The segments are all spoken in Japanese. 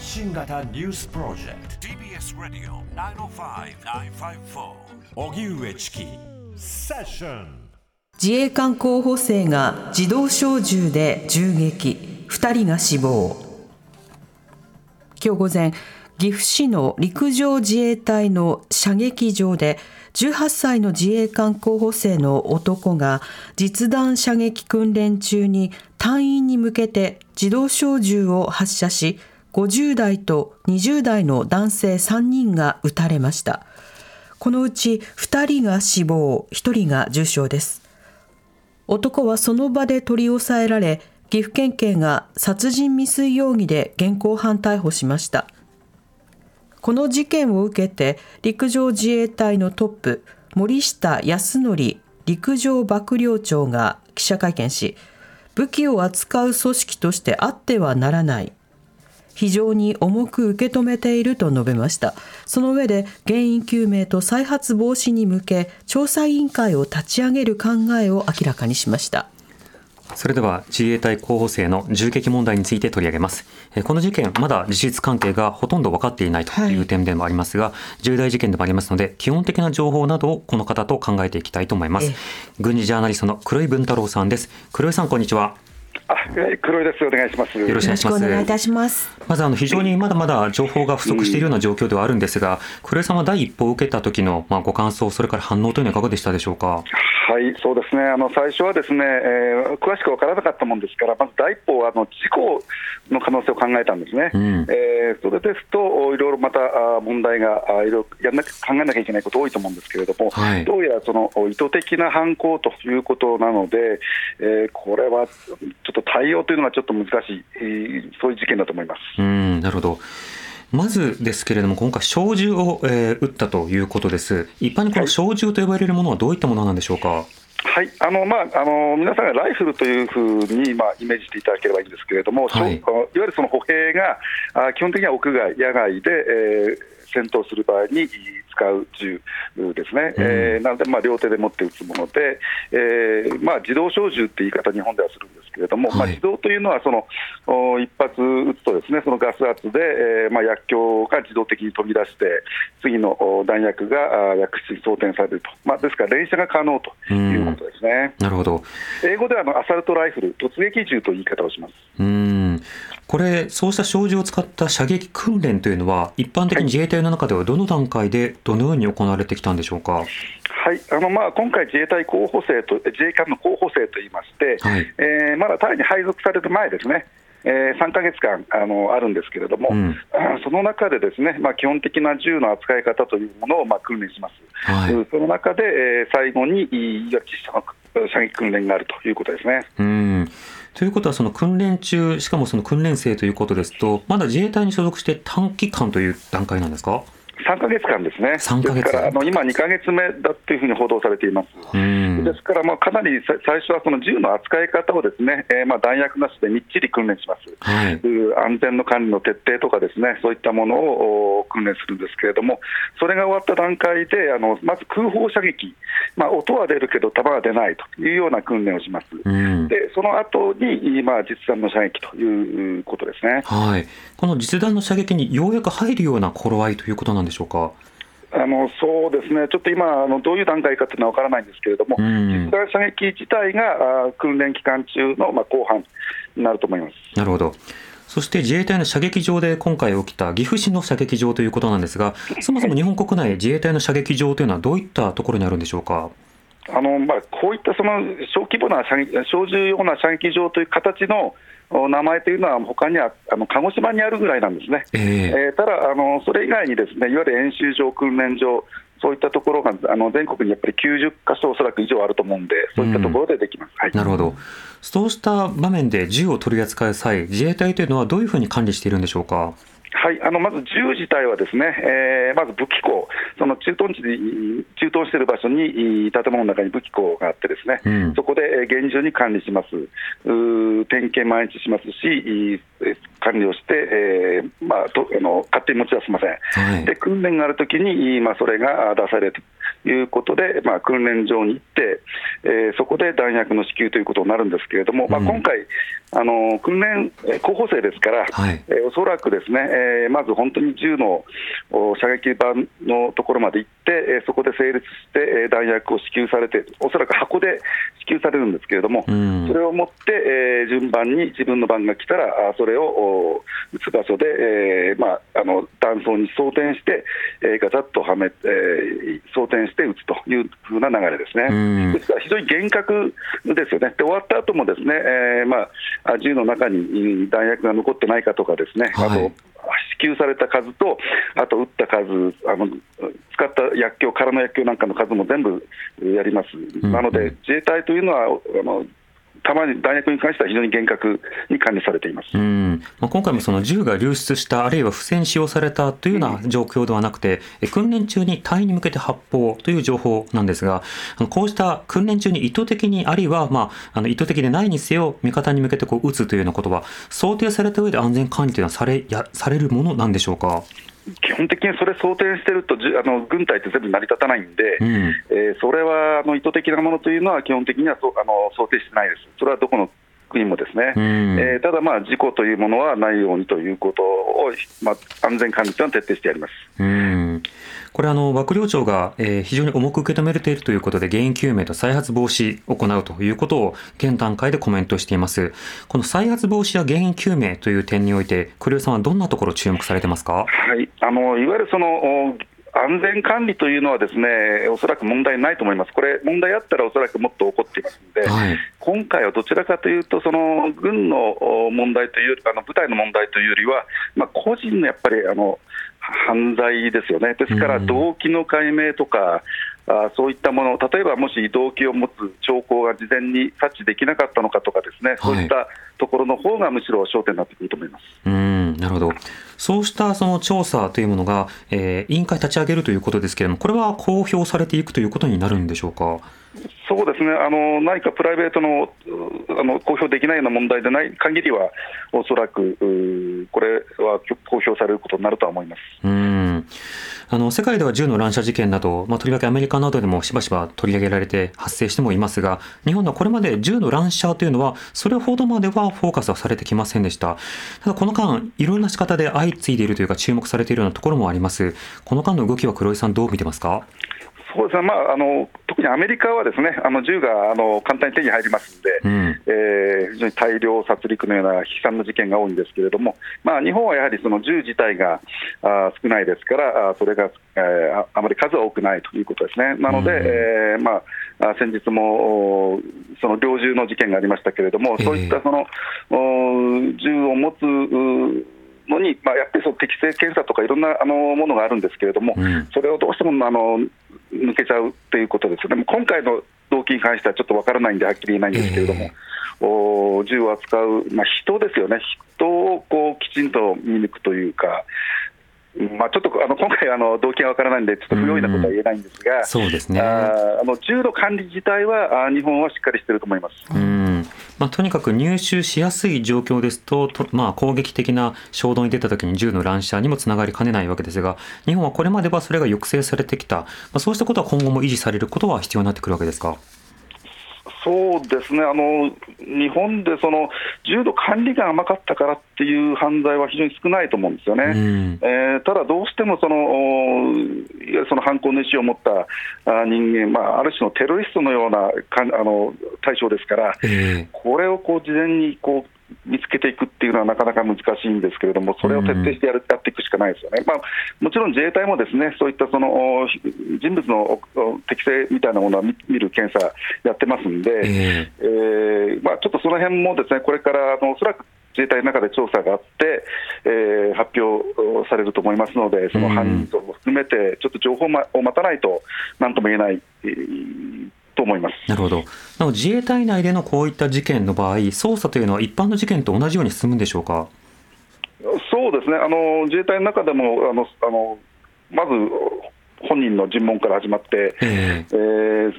発信型ニュースプロジェクト。TBS ラディオ905-954おぎゅうえちきセッション自衛官候補生が自動小銃で銃撃。2人が死亡。今日午前岐阜市の陸上自衛隊の射撃場で18歳の自衛官候補生の男が実弾射撃訓練中に隊員に向けて自動小銃を発射し50代と20代の男性3人が撃たれました。このうち2人が死亡1人が重傷です。男はその場で取り押さえられ岐阜県警が殺人未遂容疑で現行犯逮捕しました。この事件を受けて陸上自衛隊のトップ森下康則陸上幕僚長が記者会見し武器を扱う組織としてあってはならない。非常に重く受け止めていると述べましたその上で原因究明と再発防止に向け調査委員会を立ち上げる考えを明らかにしましたそれでは自衛隊候補生の銃撃問題について取り上げます。この事件、まだ事実関係がほとんど分かっていないという点でもありますが、はい、重大事件でもありますので、基本的な情報などをこの方と考えていきたいと思います。軍事ジャーナリストの黒井文太郎さんです。黒井さん、こんにちは。あ、黒井です。お願いします。よろしくお願いします。お願いいたします。まずあの非常にまだまだ情報が不足しているような状況ではあるんですが、黒井さんは第一報を受けた時のまあご感想、それから反応というのはいかがでしたでしょうか？はい、そうですね、あの最初はですね、えー、詳しく分からなかったもんですから、まず第一歩はあの事故の可能性を考えたんですね、うん、えー、それですと、いろいろまた問題がいろいろやんな考えなきゃいけないこと多いと思うんですけれども、はい、どうやらその意図的な犯行ということなので、えー、これはちょっと対応というのがちょっと難しい、えー、そういう事件だと思います。うんなるほどまずですけれども、今回、小銃を、えー、撃ったということです。一般にこの小銃と呼ばれるものはどういったものなんでしょうか？はいあのまあ、あの皆さんがライフルというふうに、まあ、イメージしていただければいいんですけれども、はい、いわゆるその歩兵があ基本的には屋外、野外で、えー、戦闘する場合に使う銃ですね、うん、えー、なので、まあ、両手で持って撃つもので、えーまあ、自動小銃って言い方、日本ではするんですけれども、はい、まあ、自動というのはその一発撃つとですねそのガス圧で、えーまあ、薬莢が自動的に飛び出して、次の弾薬が薬室に装填されると、まあ、ですから連射が可能ということですね。なるほど。英語ではあのアサルトライフル、突撃銃という言い方をします。うんこれ、そうした小銃を使った射撃訓練というのは、一般的に自衛隊の中ではどの段階で、どのように行われてきたんでしょうか？はい。あのまあ、今回、自衛隊候補生と、自衛官の候補生といいまして、はい、えー、まだ隊に配属される前ですね、えー、3か月間あのあるんですけれども、うん、その中でですね、まあ、基本的な銃の扱い方というものをまあ訓練します、はい、その中で、えー、最後にいわゆる射撃訓練があるということですね。うんということは、その訓練中、しかもその訓練生ということですと、まだ自衛隊に所属して短期間という段階なんですか？3か月間ですね、3ヶ月。あの今、2か月目だというふうに報道されています。ですから、まあ、かなり最初はその銃の扱い方をですね、えー、まあ弾薬なしでみっちり訓練します、はい、安全の管理の徹底とか、ですねそういったものを訓練するんですけれども、それが終わった段階で、あのまず空砲射撃、まあ、音は出るけど、弾は出ないというような訓練をします。でその後に、まあ、実弾の射撃ということですね。はい、この実弾の射撃にようやく入るような頃合いということなんでしょうか？あのそうですね、ちょっと今、あのどういう段階かというのは分からないんですけれども、実弾射撃自体があ訓練期間中の、まあ、後半になると思いますなるほど。そして自衛隊の射撃場で今回起きた岐阜市の射撃場ということなんですが、そもそも日本国内、自衛隊の射撃場というのはどういったところにあるんでしょうか？あのまあ、こういったその小規模な射撃小銃用な射撃場という形の名前というのは、他にはあの鹿児島にあるぐらいなんですね、えー、えー、ただあの、それ以外にですねいわゆる演習場、訓練場、そういったところがあの全国にやっぱり90箇所、おそらく以上あると思うんで、そういったところでできます、はい、なるほど、そうした場面で銃を取り扱う際、自衛隊というのはどういうふうに管理しているんでしょうか？はい、あのまず銃自体はですね、えー、まず武器庫、その駐屯地に駐屯している場所に建物の中に武器庫があってですね、うん、そこで厳重に管理します。点検毎日しますし、管理をして、えーまあ、とあの勝手に持ち出せません、はい、で訓練があるときに、まあ、それが出されるいうことで、まあ、訓練場に行って、えー、そこで弾薬の支給ということになるんですけれども、まあ、今回、あの訓練候補生ですから、はい、えー、おそらくですね、えー、まず本当に銃の射撃板のところまで行って、えー、そこで成立して、えー、弾薬を支給されて、おそらく箱で支給されるんですけれども、うん、それを持って、えー、順番に自分の番が来たら、それを撃つ場所で、えーまあ、あの弾倉に装填して、えー、ガチャッとはめ、えー、装填して撃つというふうな流れですね。うん、ですから非常に厳格ですよね。で終わった後もですね、えーまあ、銃の中に弾薬が残ってないかとかですね、はい、あと支給された数と、あと撃った数、あの使った薬莢、空の薬莢なんかの数も全部やります。うん、なので、自衛隊というのは、あのたまに弾薬に関しては非常に厳格に管理されています、うん。まあ、今回もその銃が流出した、あるいは不戦使用されたというような状況ではなくて、うん、訓練中に隊に向けて発砲という情報なんですが、こうした訓練中に意図的に、あるいは、まあ、あの意図的でないにせよ、味方に向けてこう撃つというようなことは、想定された上で安全管理というのはされやされるものなんでしょうか？基本的にそれ想定してると、あの軍隊って全部成り立たないんで、うん、えー、それはあの意図的なものというのは、基本的にはそあの想定してないです、それはどこの国もですね、うん、えー、ただ、まあ、事故というものはないようにということを、まあ、安全管理というのは徹底してやります。うんこれあの、幕僚長が、えー、非常に重く受け止めているということで、原因究明と再発防止を行うということを、現段階でコメントしています。この再発防止や原因究明という点において、栗尾さんはどんなところ注目されてますか？はい、あのいわゆるその安全管理というのは、ですねおそらく問題ないと思います、これ、問題あったらおそらくもっと起こっていますので、はい、今回はどちらかというと、その軍の問題というあの部隊の問題というよりは、まあ、個人のやっぱりあの犯罪ですよね、ですから動機の解明とか、あそういったもの、例えばもし動機を持つ兆候が事前に察知できなかったのかとか、ですね、はい、そういったところの方がむしろ焦点になってくると思います。うんなるほど、そうしたその調査というものが、えー、委員会立ち上げるということですけれども、これは公表されていくということになるんでしょうか？そうですねあの何かプライベートのあの公表できないような問題でない限りは、おそらくこれは公表されることになるとは思います。うんあの世界では銃の乱射事件など、まあ、とりわけアメリカなどでもしばしば取り上げられて発生してもいますが、日本ではこれまで銃の乱射というのは、それほどまではフォーカスはされてきませんでした。ただ、この間、いろんな仕方で相次いでいるというか、注目されているようなところもあります。この間の動きは黒井さん、どう見てますか？そうですね、まあ、あの特にアメリカはですねあの銃があの簡単に手に入りますので、うん、えー、非常に大量殺戮のような悲惨な事件が多いんですけれども、まあ、日本はやはりその銃自体があ少ないですから、あそれが、えー、あまり数は多くないということですね。なので、うん、えー、まあ、先日もその猟銃の事件がありましたけれども、そういったその、銃を持つのに、まあ、やっぱりその適正検査とかいろんなあのものがあるんですけれども、うん、それをどうしてもあの抜けちゃうということですね、今回の動機に関してはちょっとわからないんで、はっきり言えないんですけれども、えー、お銃を扱う、まあ、人ですよね、人をこうきちんと見抜くというか、まあ、ちょっとあの今回あの、動機がわからないんで、ちょっと不用意なことは言えないんですが、そうですねあの銃の管理自体はあ、日本はしっかりしてると思います。うんまあ、とにかく入手しやすい状況ですと、とまあ、攻撃的な衝動に出たときに銃の乱射にもつながりかねないわけですが、日本はこれまではそれが抑制されてきた、まあ、そうしたことは今後も維持されることは必要になってくるわけですか？そうですねあの日本でその重度管理が甘かったからっていう犯罪は非常に少ないと思うんですよね、うん、えー、ただどうしてもそのその犯行の意思を持った人間、まあ、ある種のテロリストのようなかあの対象ですから、えー、これをこう事前にこう見つけていくっていうのはなかなか難しいんですけれども、それを徹底してやるやっていくしかないですよね、まあ、もちろん自衛隊もですねそういったその人物の適性みたいなものは見る検査やってますんで、えー、えー、まあ、ちょっとその辺もですねこれからあのおそらく自衛隊の中で調査があって、えー、発表されると思いますので、その犯人も含めて、ちょっと情報を待たないと、なんとも言えない。えーと思います。なるほど。自衛隊内でのこういった事件の場合、捜査というのは一般の事件と同じように進むんでしょうか？そうですね、あの自衛隊の中でもあのあのまず本人の尋問から始まって、えー、えー、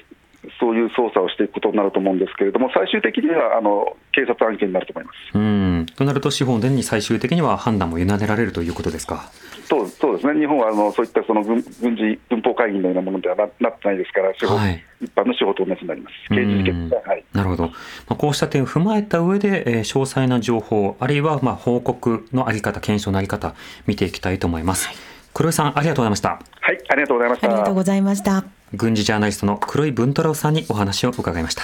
そういう捜査をしていくことになると思うんですけれども、最終的にはあの警察案件になると思います。うん。となると、司法殿に最終的には判断も委ねられるということですか？そうそう日本はあのそういったその軍軍事軍法会議のようなものではななってないですから、はい、一般の司法と同じになります、刑事事件はい、なるほど、まあ、こうした点を踏まえた上で、えー、詳細な情報、あるいはまあ報告のあり方、検証のあり方、見ていきたいと思います。黒井さん、ありがとうございました。はい、ありがとうございました。ありがとうございました。軍事ジャーナリストの黒井文太郎さんにお話を伺いました。